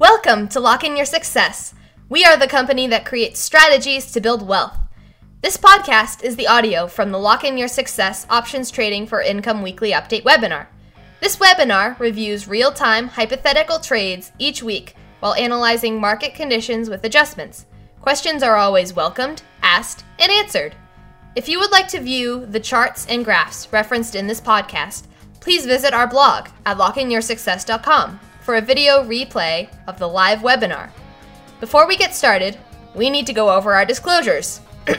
Welcome to Lock In Your Success. We are the company that creates strategies to build wealth. This podcast is the audio from the Lock In Your Success Options Trading for Income Weekly Update webinar. This webinar reviews real time hypothetical trades each week while analyzing market conditions with adjustments. Questions are always welcomed, asked, and answered. If you would like to view the charts and graphs referenced in this podcast, please visit our blog at lockeinyoursuccess.com for a video replay of the live webinar. Before we get started, we need to go over our disclosures.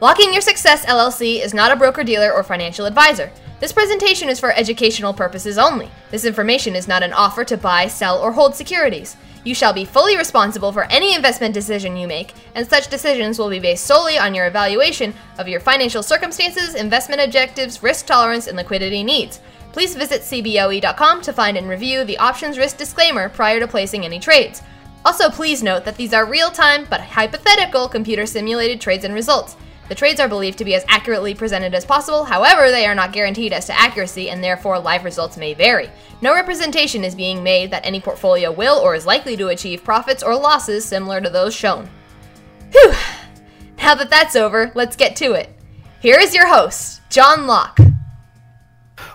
Locke In Your Success LLC is not a broker dealer or financial advisor. This presentation is for educational purposes only. This information is not an offer to buy, sell, or hold securities. You shall be fully responsible for any investment decision you make, and such decisions will be based solely on your evaluation of your financial circumstances, investment objectives, risk tolerance, and liquidity needs. Please visit CBOE.com to find and review the options risk disclaimer prior to placing any trades. Also, please note that these are real time but hypothetical computer simulated trades and results. The trades are believed to be as accurately presented as possible, however, they are not guaranteed as to accuracy and therefore live results may vary. No representation is being made that any portfolio will or is likely to achieve profits or losses similar to those shown. Whew! Now that that's over, let's get to it. Here is your host, John Locke.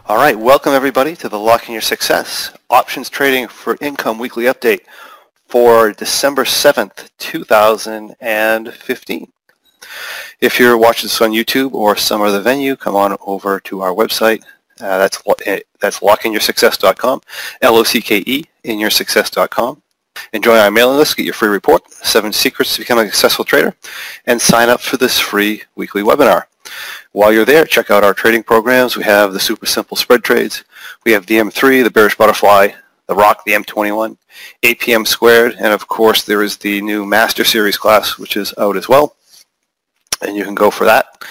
All right, welcome everybody to the Locke In Your Success Options Trading for Income Weekly Update for December 7th, 2015. If you're watching this on YouTube or some other venue, come on over to our website. Uh, that's eh, that's lockeinyoursuccess.com, L-O-C-K-E, inyoursuccess.com. Join our mailing list, get your free report, Seven Secrets to Becoming a Successful Trader, and sign up for this free weekly webinar. While you're there, check out our trading programs. We have the super simple spread trades. We have the M3, the bearish butterfly, the rock, the M21, APM squared, and of course there is the new Master Series class, which is out as well. And you can go for that.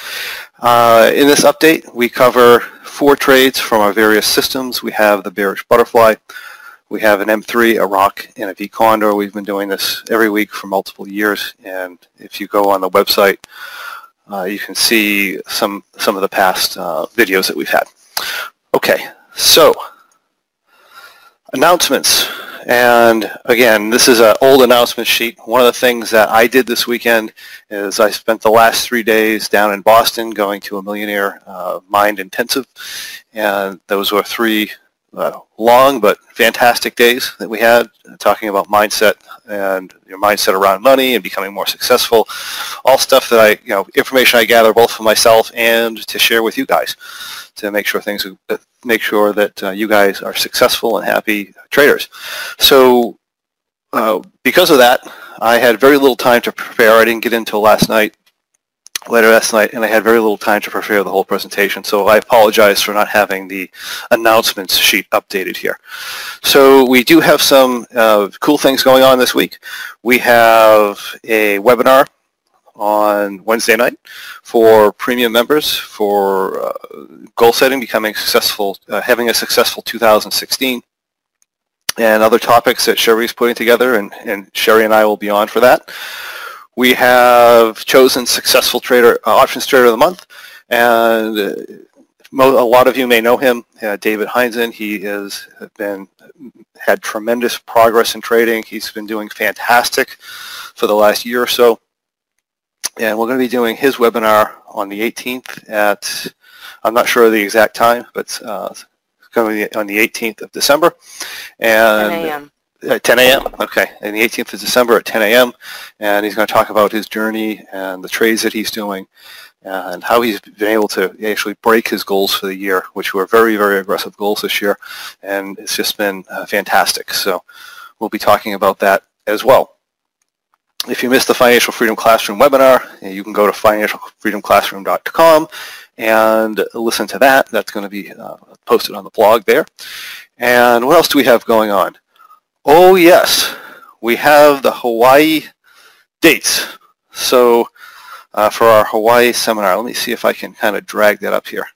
Uh, in this update, we cover four trades from our various systems. We have the bearish butterfly, we have an M3, a rock, and a V Condor. We've been doing this every week for multiple years, and if you go on the website, uh, you can see some some of the past uh, videos that we've had. Okay, so announcements. And again, this is an old announcement sheet. One of the things that I did this weekend is I spent the last three days down in Boston going to a millionaire uh, mind intensive. And those were three uh, long but fantastic days that we had talking about mindset and your mindset around money and becoming more successful. All stuff that I, you know, information I gather both for myself and to share with you guys to make sure things, make sure that uh, you guys are successful and happy traders. So uh, because of that, I had very little time to prepare. I didn't get until last night later last night, and I had very little time to prepare the whole presentation, so I apologize for not having the announcements sheet updated here. So we do have some uh, cool things going on this week. We have a webinar on Wednesday night for premium members for uh, goal setting, becoming successful, uh, having a successful 2016 and other topics that Sherry's putting together, and, and Sherry and I will be on for that. We have chosen Successful Trader uh, Options Trader of the Month, and uh, a lot of you may know him, uh, David Heinzen. He has been had tremendous progress in trading. He's been doing fantastic for the last year or so. And we're going to be doing his webinar on the 18th at, I'm not sure the exact time, but uh, it's going to be on the 18th of December. And 10 a.m. At 10 a.m. Okay, and the 18th of December at 10 a.m. And he's going to talk about his journey and the trades that he's doing and how he's been able to actually break his goals for the year, which were very, very aggressive goals this year. And it's just been uh, fantastic. So we'll be talking about that as well. If you missed the Financial Freedom Classroom webinar, you can go to financialfreedomclassroom.com and listen to that. That's going to be uh, posted on the blog there. And what else do we have going on? Oh yes, we have the Hawaii dates. So uh, for our Hawaii seminar, let me see if I can kind of drag that up here.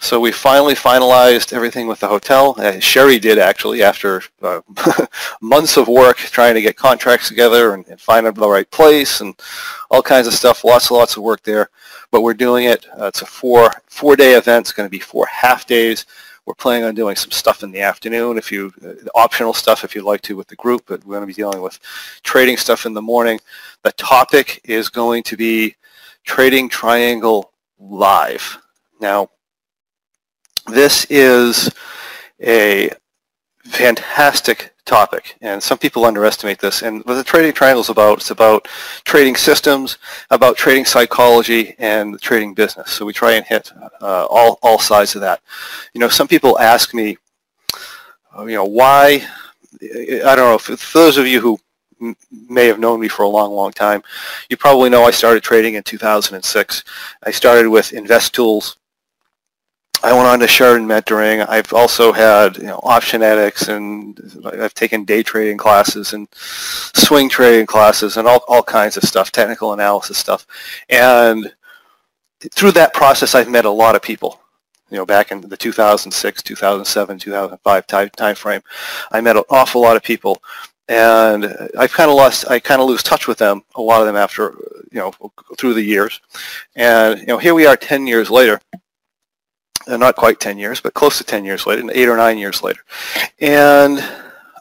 So we finally finalized everything with the hotel. Uh, Sherry did actually after uh, months of work trying to get contracts together and, and, find the right place and all kinds of stuff. Lots and lots of work there. But we're doing it. Uh, it's a four four day event. It's going to be four half days. We're planning on doing some stuff in the afternoon, if you uh, optional stuff if you'd like to with the group, but we're going to be dealing with trading stuff in the morning. The topic is going to be Trading Triangle Live. Now, this is a fantastic topic, and some people underestimate this. And what the trading triangle is about, it's about trading systems, about trading psychology, and trading business. So we try and hit uh, all all sides of that. You know, some people ask me, uh, you know, why? I don't know. For those of you who may have known me for a long, long time, you probably know I started trading in 2006. I started with Investools I went on to Sheridan Mentoring. I've also had you know, Optionetics and I've taken day trading classes and swing trading classes and all, all kinds of stuff, technical analysis stuff. And through that process, I've met a lot of people. You know, back in the 2006, 2007, 2005 time, time frame, I met an awful lot of people, and I've kind of lost, I kind of lose touch with them, a lot of them after, you know, through the years. And you know, here we are 10 years later, not quite 10 years, but close to 10 years later, eight or nine years later. And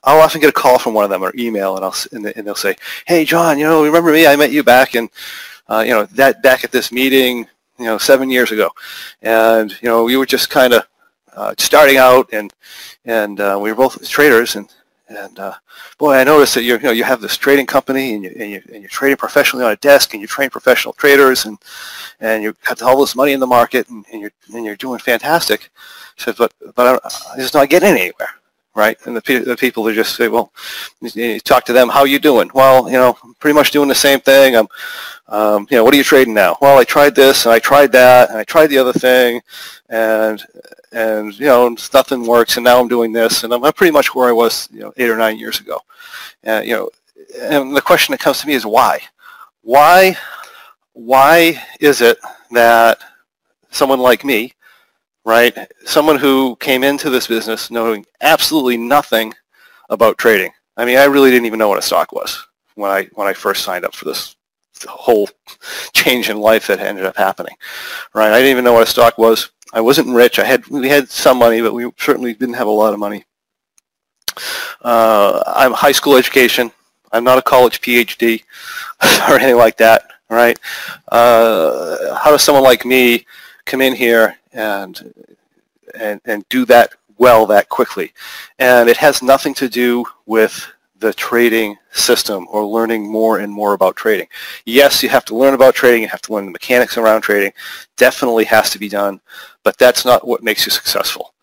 I'll often get a call from one of them or email, and I'll and, they'll say, "Hey, John, you know, remember me? I met you back in, uh, you know, that back at this meeting, you know, seven years ago, and you know, we were just kind of uh, starting out, and and uh, we were both traders, and and uh, boy, I noticed that you know you have this trading company and you and you and you're trading professionally on a desk and you train professional traders and and you have all this money in the market and, and you're and you're doing fantastic. He said, but but I'm just not getting anywhere, right? And the, the people they just say, well, you talk to them, how you doing? Well, you know, I'm pretty much doing the same thing. I'm, um, you know, what are you trading now? Well, I tried this and I tried that and I tried the other thing, and and you know nothing works and now I'm doing this and I'm, pretty much where I was you know eight or nine years ago and you know and the question that comes to me is why why why is it that someone like me right someone who came into this business knowing absolutely nothing about trading I mean I really didn't even know what a stock was when I when I first signed up for this whole change in life that ended up happening right I didn't even know what a stock was I wasn't rich. I had we had some money, but we certainly didn't have a lot of money. Uh, I'm high school education. I'm not a college PhD or anything like that. Right? Uh, how does someone like me come in here and and and do that well that quickly? And it has nothing to do with the trading system or learning more and more about trading. Yes, you have to learn about trading. You have to learn the mechanics around trading. Definitely has to be done, but that's not what makes you successful.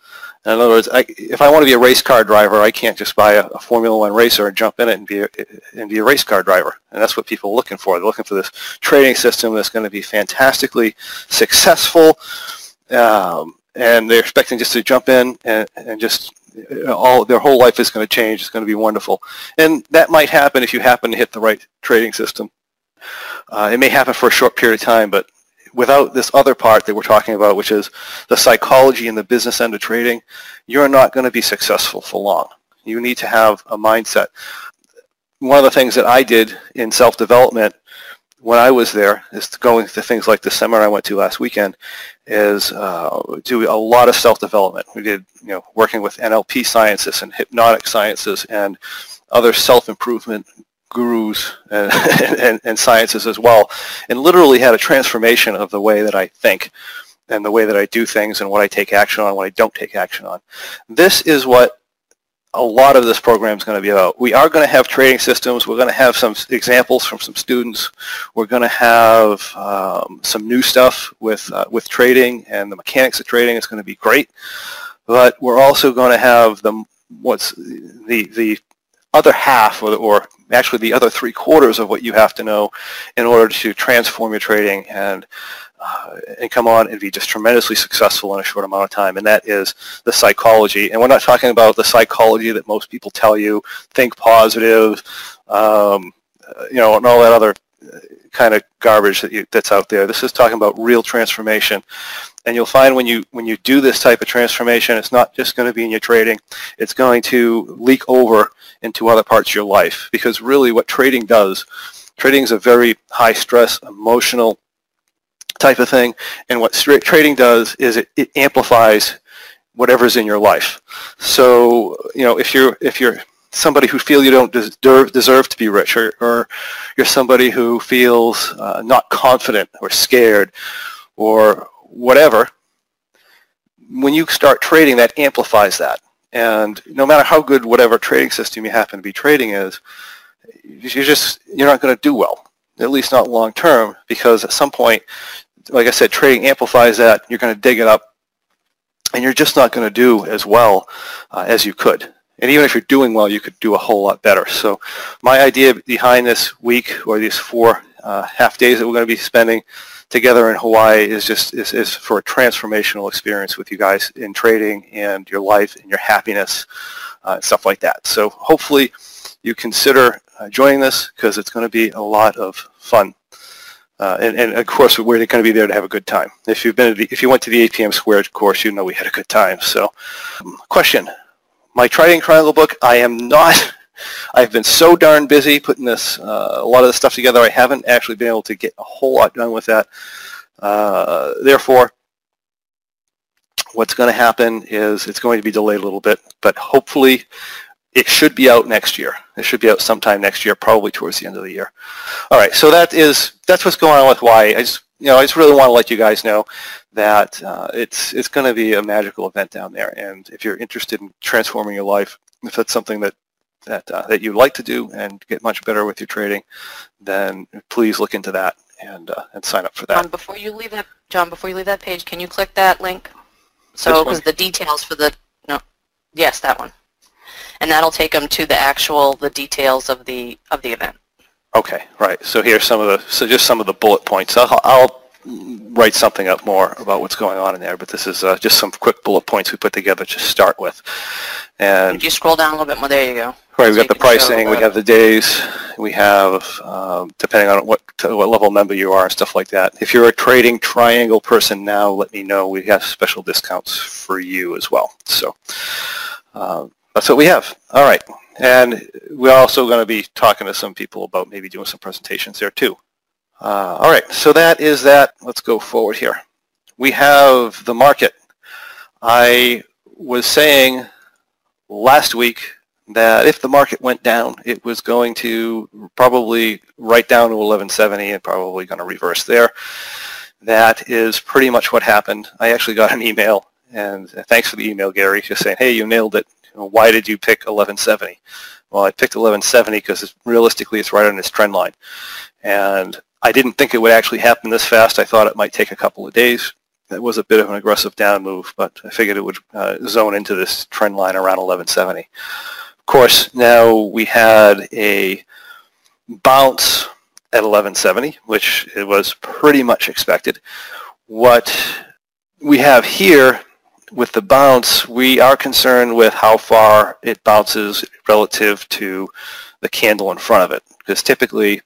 In other words, I, if I want to be a race car driver, I can't just buy a, a, Formula One racer and jump in it and be a, and be a race car driver. And that's what people are looking for. They're looking for this trading system that's going to be fantastically successful, um, and they're expecting just to jump in and, and just all their whole life is going to change. It's going to be wonderful, and that might happen if you happen to hit the right trading system. Uh, it may happen for a short period of time, but without this other part that we're talking about, which is the psychology and the business end of trading, you're not going to be successful for long. You need to have a mindset. One of the things that I did in self-development when I was there is going to things like the seminar I went to last weekend is uh, do a lot of self-development. We did, you know, working with NLP scientists and hypnotic sciences and other self-improvement gurus and, and, and, sciences as well, and literally had a transformation of the way that I think and the way that I do things and what I take action on, and what I don't take action on. This is what a lot of this program is going to be about. We are going to have trading systems. We're going to have some examples from some students. We're going to have um, some new stuff with uh, with trading and the mechanics of trading. It's going to be great. But we're also going to have the what's the the other half or, or actually the other three quarters of what you have to know in order to transform your trading and uh, and come on and be just tremendously successful in a short amount of time, and that is the psychology. And we're not talking about the psychology that most people tell you, think positive, um, you know, and all that other uh, kind of garbage that you, that's out there. This is talking about real transformation. And you'll find when you when you do this type of transformation, it's not just going to be in your trading. It's going to leak over into other parts of your life. Because really what trading does, trading is a very high stress, emotional, type of thing. And what trading does is it, it amplifies whatever's in your life. So, you know, if you're if you're somebody who feel you don't deserve, deserve to be rich or, or you're somebody who feels uh, not confident or scared or whatever, when you start trading, that amplifies that. And no matter how good whatever trading system you happen to be trading is, you're just you're not going to do well, at least not long term, because at some point, like I said, trading amplifies that. You're going to dig it up, and you're just not going to do as well uh, as you could. And even if you're doing well, you could do a whole lot better. So my idea behind this week or these four uh, half days that we're going to be spending together in Hawaii is just is, is for a transformational experience with you guys in trading and your life and your happiness uh, and stuff like that. So hopefully you consider uh, joining this because it's going to be a lot of fun. Uh, and, and, of course, we're going to be there to have a good time. If you've been the, if you went to the APM Squared course, you know we had a good time. So, um, question: My Trading Triangle book. I am not I've been so darn busy putting this, uh, a lot of the stuff together, I haven't actually been able to get a whole lot done with that. Uh, therefore, what's going to happen is it's going to be delayed a little bit, but hopefully it should be out next year. It should be out sometime next year, probably towards the end of the year. All right, so that is that's what's going on with why. I just you know I just really want to let you guys know that uh, it's it's going to be a magical event down there, and if you're interested in transforming your life, if that's something that that uh, that you'd like to do and get much better with your trading, then please look into that and uh, and sign up for that. John, before you leave that, John, before you leave that page, can you click that link? So, because the details for the no, yes, that one, and that'll take them to the actual the details of the of the event. Okay, right. So here's some of the so just some of the bullet points. I'll, I'll write something up more about what's going on in there, but this is uh, just some quick bullet points we put together to start with. And if you scroll down a little bit more, there you go. Right, we've so got the pricing, we have the days, we have, um, depending on what what level member you are and stuff like that. If you're a trading triangle person now, let me know. We have special discounts for you as well. So uh, that's what we have. All right. And we're also going to be talking to some people about maybe doing some presentations there too. Uh, all right, so that is that. Let's go forward here. We have the market. I was saying last week that if the market went down, it was going to probably right down to 1170 and probably going to reverse there. That is pretty much what happened. I actually got an email, and thanks for the email, Gary, just saying, hey, you nailed it. Why did you pick 1170? Well, I picked 1170 because realistically it's right on this trend line. And I didn't think it would actually happen this fast. I thought it might take a couple of days. It was a bit of an aggressive down move, but I figured it would uh, zone into this trend line around 1170. Of course, now we had a bounce at 1170, which it was pretty much expected. What we have here with the bounce, we are concerned with how far it bounces relative to the candle in front of it. Because typically,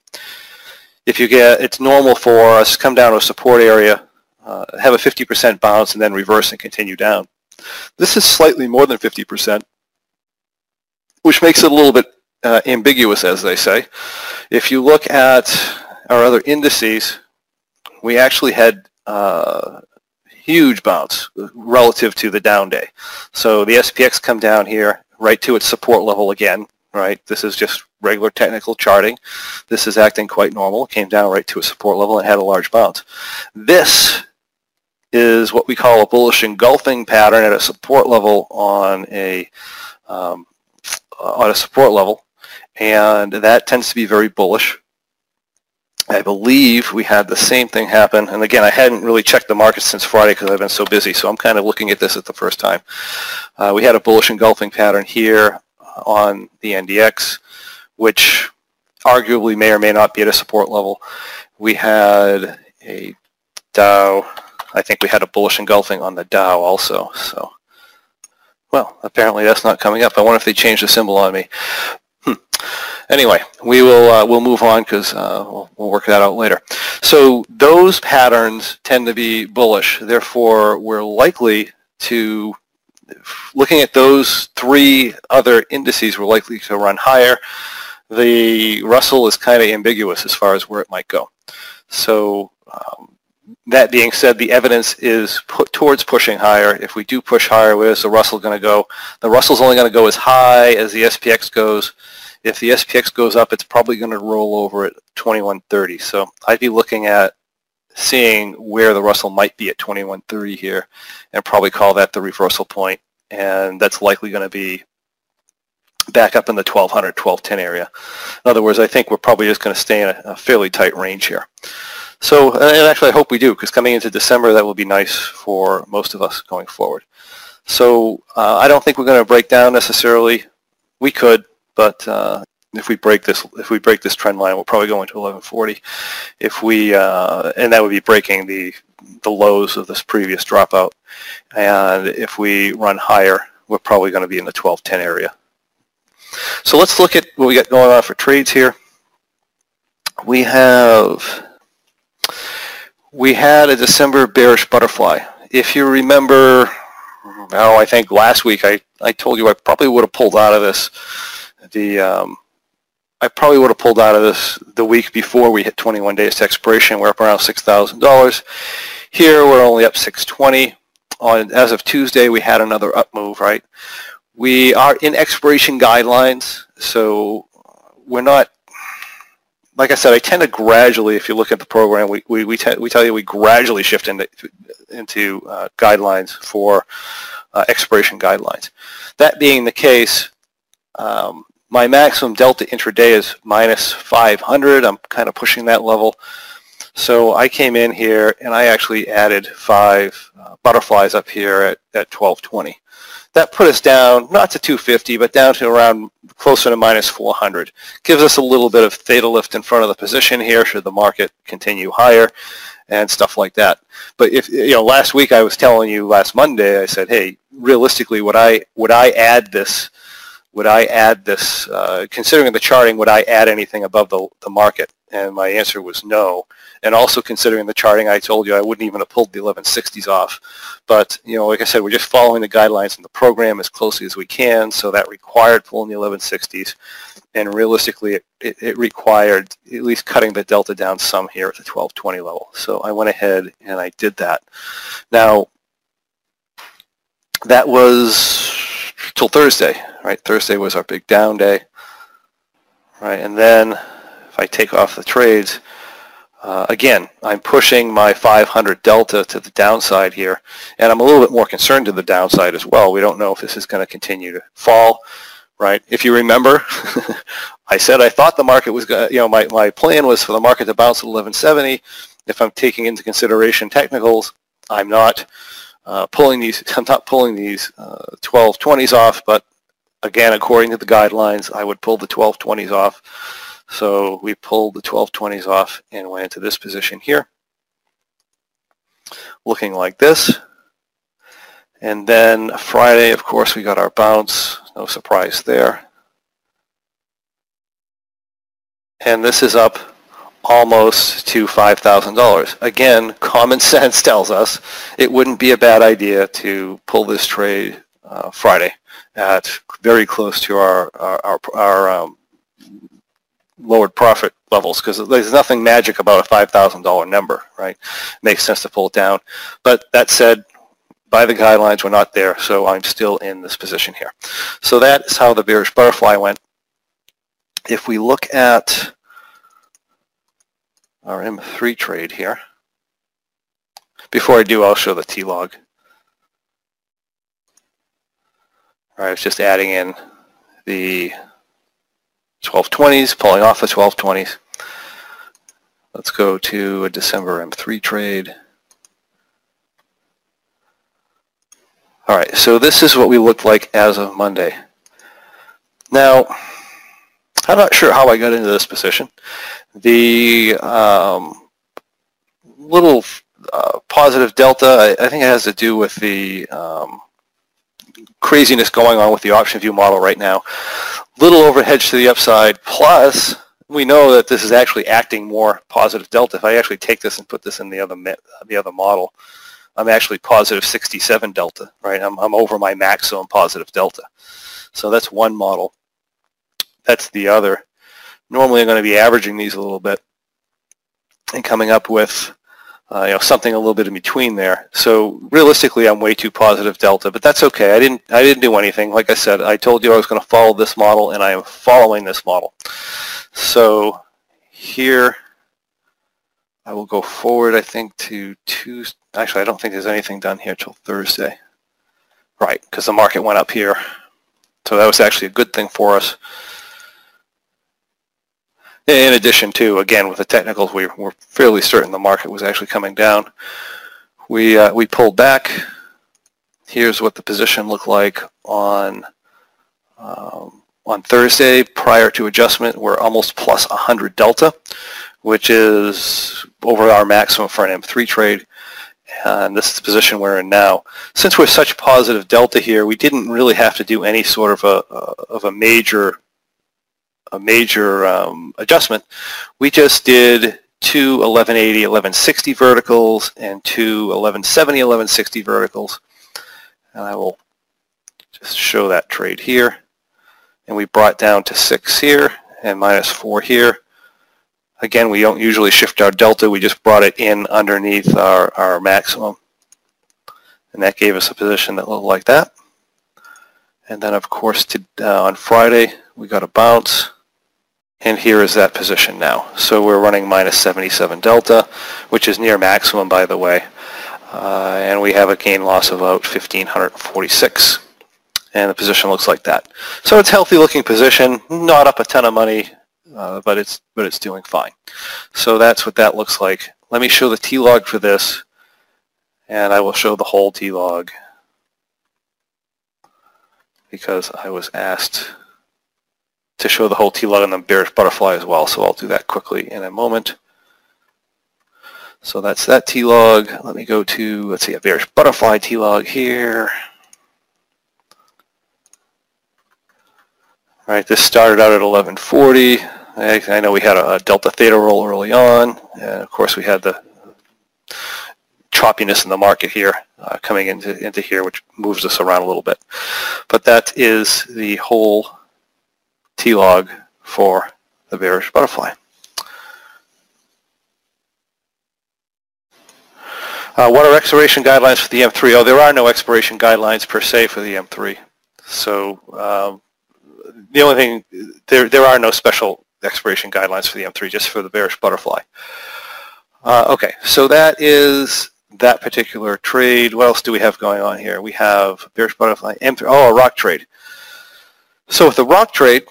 if you get, it's normal for us to come down to a support area, uh, have a 50% bounce, and then reverse and continue down. This is slightly more than 50%, which makes it a little bit uh, ambiguous, as they say. If you look at our other indices, we actually had uh, huge bounce relative to the down day. So the SPX come down here right to its support level again, right? This is just regular technical charting. This is acting quite normal. Came down right to a support level and had a large bounce. This is what we call a bullish engulfing pattern at a support level on a um, on a support level, and that tends to be very bullish. I believe we had the same thing happen, and again, I hadn't really checked the market since Friday because I've been so busy, so I'm kind of looking at this at the first time. Uh, we had a bullish engulfing pattern here on the NDX, which arguably may or may not be at a support level. We had a Dow, I think we had a bullish engulfing on the Dow also. So, well, apparently that's not coming up. I wonder if they changed the symbol on me. Hmm. Anyway, we will uh, we'll move on because uh, we'll, we'll work that out later. So those patterns tend to be bullish. Therefore, we're likely to looking at those three other indices, we're likely to run higher. The Russell is kind of ambiguous as far as where it might go. So um, that being said, the evidence is put towards pushing higher. If we do push higher, where's the Russell going to go? The Russell's only going to go as high as the SPX goes. If the SPX goes up, it's probably going to roll over at 2130. So I'd be looking at seeing where the Russell might be at 2130 here and probably call that the reversal point. And that's likely going to be back up in the 1200, 1210 area. In other words, I think we're probably just going to stay in a, a fairly tight range here. So, and actually I hope we do, because coming into December, that will be nice for most of us going forward. So uh, I don't think we're going to break down necessarily. We could, but uh, if we break this, if we break this trend line, we'll probably go into 1140. If we, uh, and that would be breaking the the lows of this previous dropout. And if we run higher, we're probably going to be in the 1210 area. So let's look at what we got going on for trades here. We have we had a December bearish butterfly. If you remember, oh, I think last week I, I told you I probably would have pulled out of this the um, I probably would have pulled out of this the week before we hit 21 days to expiration. We're up around $6,000. Here we're only up 620. On as of Tuesday, we had another up move, right? We are in expiration guidelines, so we're not. Like I said, I tend to gradually, if you look at the program, we we we, we tell you we gradually shift into into uh, guidelines for uh, expiration guidelines. That being the case, um, my maximum delta intraday is minus 500. I'm kind of pushing that level. So I came in here and I actually added five uh, butterflies up here at, at 1220. That put us down, not to 250, but down to around closer to minus 400. Gives us a little bit of theta lift in front of the position here should the market continue higher and stuff like that. But if, you know, last week I was telling you last Monday, I said, hey, realistically, would I, would I add this would I add this, uh, considering the charting, would I add anything above the, the market? And my answer was no. And also considering the charting, I told you I wouldn't even have pulled the 1160s off. But, you know, like I said, we're just following the guidelines in the program as closely as we can. So that required pulling the 1160s. And realistically, it, it, it required at least cutting the delta down some here at the 1220 level. So I went ahead and I did that. Now, that was till Thursday, right? Thursday was our big down day, right? And then if I take off the trades, uh, again, I'm pushing my 500 delta to the downside here, and I'm a little bit more concerned to the downside as well. We don't know if this is going to continue to fall, right? If you remember, I said I thought the market was going to, you know, my, my plan was for the market to bounce at 1170. If I'm taking into consideration technicals, I'm not uh, pulling these, I'm not pulling these uh, 1220s off, but again, according to the guidelines, I would pull the 1220s off. So we pulled the 1220s off and went into this position here, looking like this. And then Friday, of course, we got our bounce. No surprise there. And this is up almost to $5,000. Again, common sense tells us it wouldn't be a bad idea to pull this trade uh, Friday at very close to our, our, our, our um, lowered profit levels because there's nothing magic about a $5,000 number, right? Makes sense to pull it down. But that said, by the guidelines, we're not there, so I'm still in this position here. So that is how the bearish butterfly went. If we look at our M3 trade here. Before I do, I'll show the T-log. All right, I was just adding in the 1220s, pulling off the 1220s. Let's go to a December M3 trade. All right, so this is what we looked like as of Monday. Now, I'm not sure how I got into this position. The um, little uh, positive delta, I, I, think it has to do with the um, craziness going on with the OptionVue model right now. Little overhedge to the upside, plus we know that this is actually acting more positive delta. If I actually take this and put this in the other the other model, I'm actually positive 67 delta, right? I'm, I'm over my maximum positive delta. So that's one model. That's the other. Normally I'm going to be averaging these a little bit and coming up with uh, you know, something a little bit in between there. So realistically, I'm way too positive delta, but that's okay. I didn't, I didn't do anything. Like I said, I told you I was going to follow this model, and I am following this model. So here, I will go forward, I think, to Tuesday. Actually, I don't think there's anything done here till Thursday. Right, because the market went up here. So that was actually a good thing for us. In addition to, again, with the technicals, we were fairly certain the market was actually coming down. We, uh, we pulled back. Here's what the position looked like on, um, on Thursday prior to adjustment. We're almost plus 100 delta, which is over our maximum for an M3 trade. And this is the position we're in now. Since we're such positive delta here, we didn't really have to do any sort of a, of a major a major um, adjustment, we just did two 1180, 1160 verticals and two 1170, 1160 verticals. And I will just show that trade here. And we brought down to 6 here and minus 4 here. Again, we don't usually shift our delta. We just brought it in underneath our, our maximum. And that gave us a position that looked like that. And then, of course, to, uh, on Friday, we got a bounce. And here is that position now. So we're running minus 77 delta, which is near maximum, by the way. Uh, and we have a gain loss of about 1546 and the position looks like that. So it's healthy looking position, not up a ton of money, uh, but it's but it's doing fine. So that's what that looks like. Let me show the T-log for this, and I will show the whole T-log because I was asked to show the whole T-log on the bearish butterfly as well. So I'll do that quickly in a moment. So that's that T-log. Let me go to, let's see, a bearish butterfly T-log here. All right, this started out at 1140. I, I know we had a, a, delta theta roll early on. And of course, we had the choppiness in the market here uh, coming into, into here, which moves us around a little bit. But that is the whole T-log for the bearish butterfly. Uh, what are expiration guidelines for the M3? Oh, there are no expiration guidelines per se for the M3. So um, the only thing, there, there are no special expiration guidelines for the M3, just for the bearish butterfly. Uh, okay, so that is that particular trade. What else do we have going on here? We have bearish butterfly, M3, oh, a rock trade. So with the rock trade,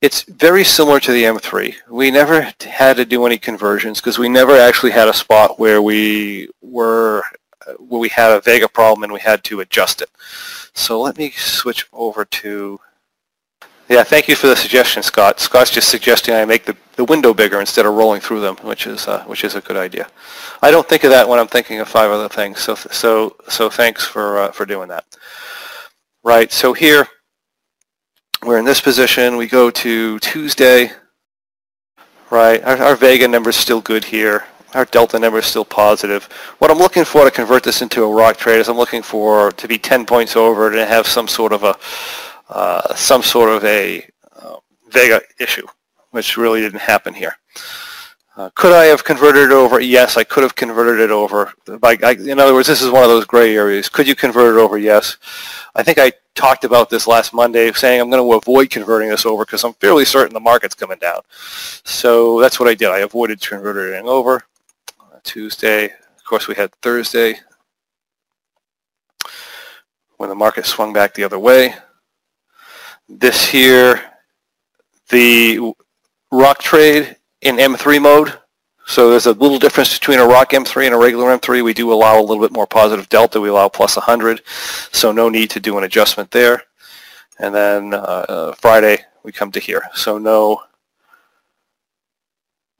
it's very similar to the M3. We never had to do any conversions because we never actually had a spot where we were where we had a Vega problem and we had to adjust it. So let me switch over to yeah, thank you for the suggestion, Scott. Scott's just suggesting I make the, the window bigger instead of rolling through them, which is uh, which is a good idea. I don't think of that when I'm thinking of five other things. So so so thanks for uh, for doing that. Right. So here we're in this position. We go to Tuesday, right? Our, our Vega number is still good here. Our delta number is still positive. What I'm looking for to convert this into a rock trade is I'm looking for to be 10 points over to have some sort of a uh, some sort of a uh, Vega issue, which really didn't happen here. Uh, could I have converted it over? Yes, I could have converted it over. By, I, in other words, this is one of those gray areas. Could you convert it over? Yes. I think I talked about this last Monday, saying I'm going to avoid converting this over because I'm fairly certain the market's coming down. So that's what I did. I avoided converting it over. Uh, Tuesday, of course, we had Thursday when the market swung back the other way. This here, the rock trade in M3 mode. So there's a little difference between a rock M3 and a regular M3. We do allow a little bit more positive delta. We allow plus 100, so no need to do an adjustment there. And then uh, uh, Friday, we come to here. So no,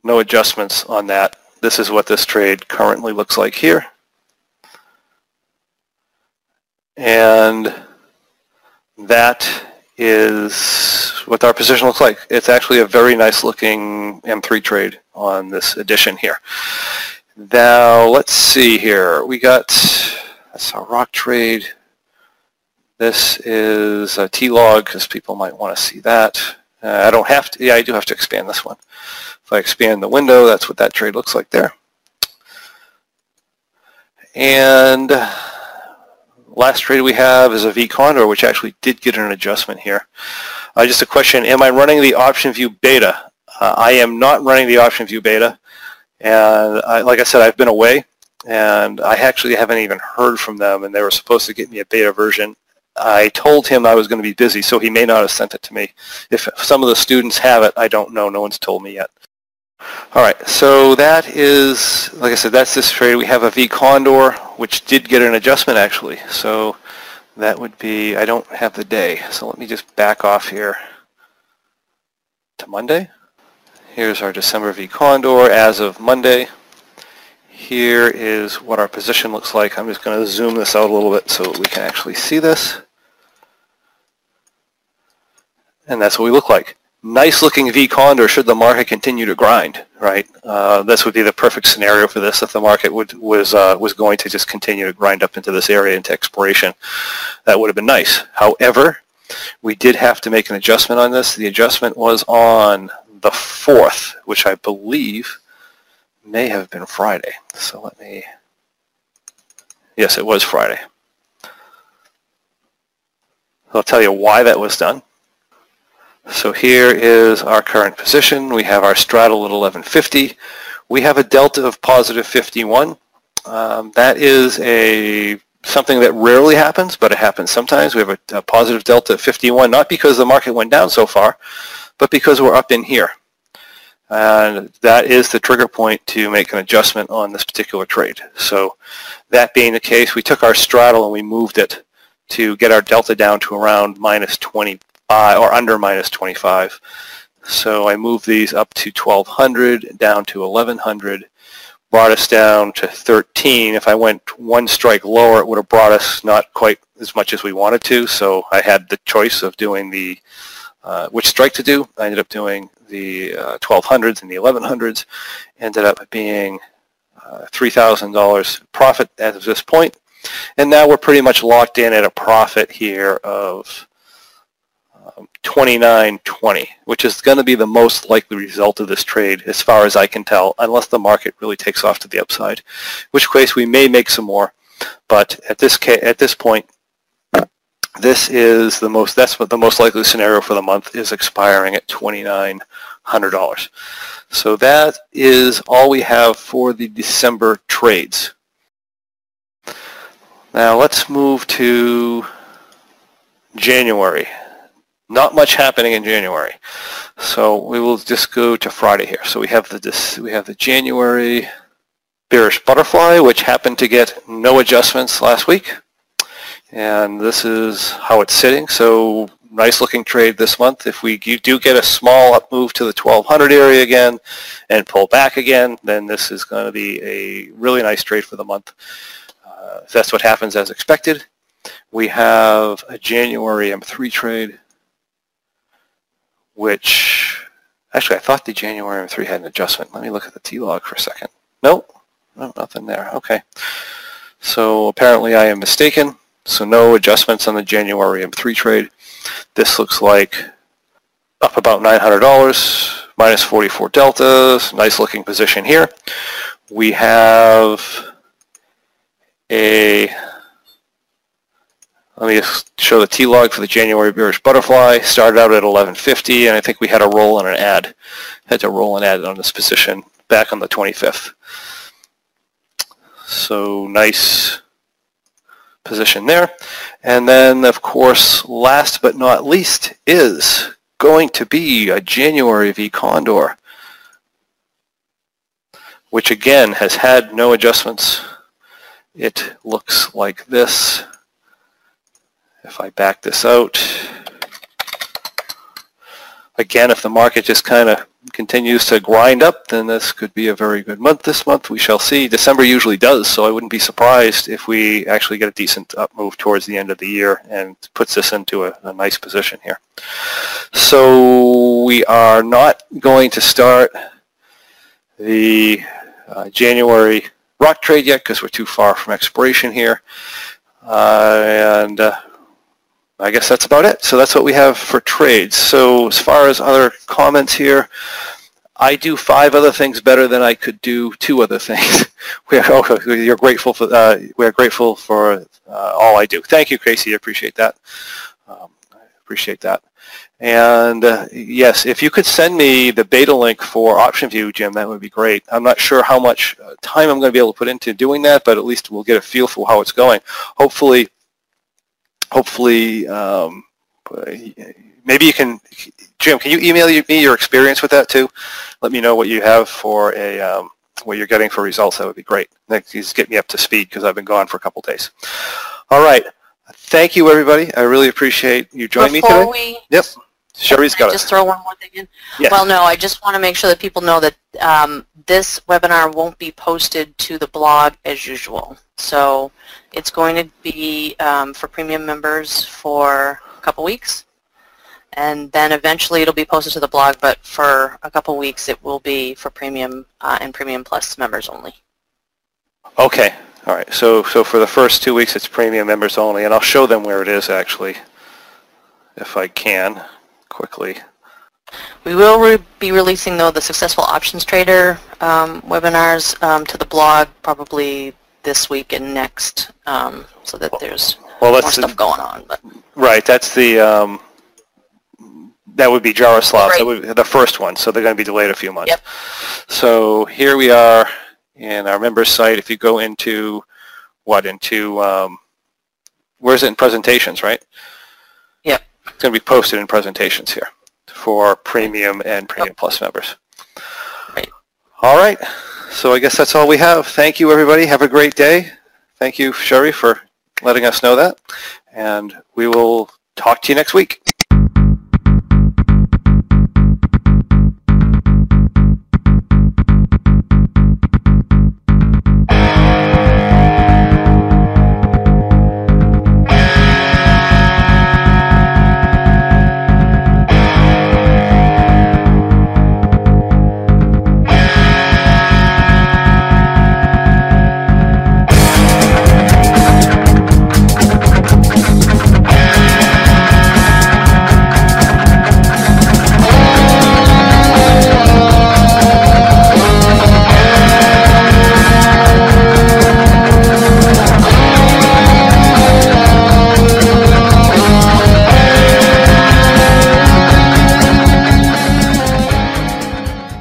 no adjustments on that. This is what this trade currently looks like here. And that is what our position looks like. It's actually a very nice looking M3 trade on this edition here. Now let's see here. We got that's a rock trade. This is a T-log because people might want to see that. Uh, I don't have to. Yeah, I do have to expand this one. If I expand the window, that's what that trade looks like there. And last trade we have is a V Condor, which actually did get an adjustment here. Uh, just a question, am I running the OptionVue beta? Uh, I am not running the OptionVue beta. And I, like I said, I've been away and I actually haven't even heard from them and they were supposed to get me a beta version. I told him I was going to be busy, so he may not have sent it to me. If some of the students have it, I don't know. No one's told me yet. All right, so that is, like I said, that's this trade. We have a V Condor, which did get an adjustment actually. So that would be, I don't have the day, so let me just back off here to Monday. Here's our December V Condor as of Monday. Here is what our position looks like. I'm just going to zoom this out a little bit so we can actually see this. And that's what we look like nice looking V condor should the market continue to grind, right? Uh, this would be the perfect scenario for this if the market would, was, uh, was going to just continue to grind up into this area into expiration. That would have been nice. However, we did have to make an adjustment on this. The adjustment was on the 4th, which I believe may have been Friday. So let me, yes, it was Friday. I'll tell you why that was done. So here is our current position. We have our straddle at 1150. We have a delta of positive 51. Um, that is a something that rarely happens, but it happens sometimes. We have a, a positive delta of 51, not because the market went down so far, but because we're up in here. And that is the trigger point to make an adjustment on this particular trade. So that being the case, we took our straddle and we moved it to get our delta down to around minus 20 uh, or under minus 25. So I moved these up to 1200, down to 1100, brought us down to 13. If I went one strike lower, it would have brought us not quite as much as we wanted to. So I had the choice of doing the uh, which strike to do. I ended up doing the uh, 1200s and the 1100s. Ended up being uh, $3,000 profit at this point. And now we're pretty much locked in at a profit here of 29.20, which is going to be the most likely result of this trade as far as I can tell, unless the market really takes off to the upside, which case we may make some more. But at this ca- at this point, this is the most that's what the most likely scenario for the month is expiring at $2,900. So that is all we have for the December trades. Now let's move to January. Not much happening in January. So we will just go to Friday here. So we have the this, we have the January bearish butterfly, which happened to get no adjustments last week. And this is how it's sitting. So nice looking trade this month. If we do get a small up move to the 1200 area again and pull back again, then this is going to be a really nice trade for the month. Uh, if that's what happens as expected. We have a January M3 trade which actually I thought the January M3 had an adjustment. Let me look at the T-log for a second. Nope, no, nothing there. Okay. So apparently I am mistaken. So no adjustments on the January M3 trade. This looks like up about $900, minus 44 deltas, nice looking position here. We have a let me just show the T-log for the January bearish butterfly. Started out at 1150, and I think we had a roll and an add. Had to roll and add on this position back on the 25th. So nice position there. And then, of course, last but not least is going to be a January V Condor, which again has had no adjustments. It looks like this. If I back this out, again, if the market just kind of continues to grind up, then this could be a very good month this month. We shall see. December usually does, so I wouldn't be surprised if we actually get a decent up move towards the end of the year and puts us into a, a nice position here. So we are not going to start the uh, January rock trade yet because we're too far from expiration here. Uh, and uh, I guess that's about it. So that's what we have for trades. So as far as other comments here, I do five other things better than I could do two other things. we are, oh, you're grateful for, uh, we're grateful for uh, all I do. Thank you, Casey. I appreciate that. Um, I appreciate that. And uh, yes, if you could send me the beta link for OptionVue, Jim, that would be great. I'm not sure how much uh, time I'm going to be able to put into doing that, but at least we'll get a feel for how it's going. Hopefully, hopefully, um, maybe you can, Jim, can you email me your experience with that too? Let me know what you have for a, um, what you're getting for results. That would be great. That just get me up to speed because I've been gone for a couple days. All right. Thank you, everybody. I really appreciate you joining Before me today. we Yep. Sherry's Can I got just it. throw one more thing in? Yes. Well, no, I just want to make sure that people know that um, this webinar won't be posted to the blog as usual. So it's going to be um, for premium members for a couple weeks. And then eventually it'll be posted to the blog, but for a couple weeks it will be for premium uh, and premium plus members only. Okay. All right. So so for the first two weeks, it's premium members only, and I'll show them where it is actually, if I can, quickly. We will re- be releasing though the successful options trader um, webinars um, to the blog probably this week and next, um, so that there's Well, more that's the, stuff going on. But right. That's the um, that would be Jaroslav. Right. That would be the first one. So they're going to be delayed a few months. Yep. So here we are in our members site. If you go into what into um, where's it in presentations, right? It's going to be posted in presentations here for premium and premium plus members. Right. All right. So I guess that's all we have. Thank you, everybody. Have a great day. Thank you, Sherry, for letting us know that. And we will talk to you next week.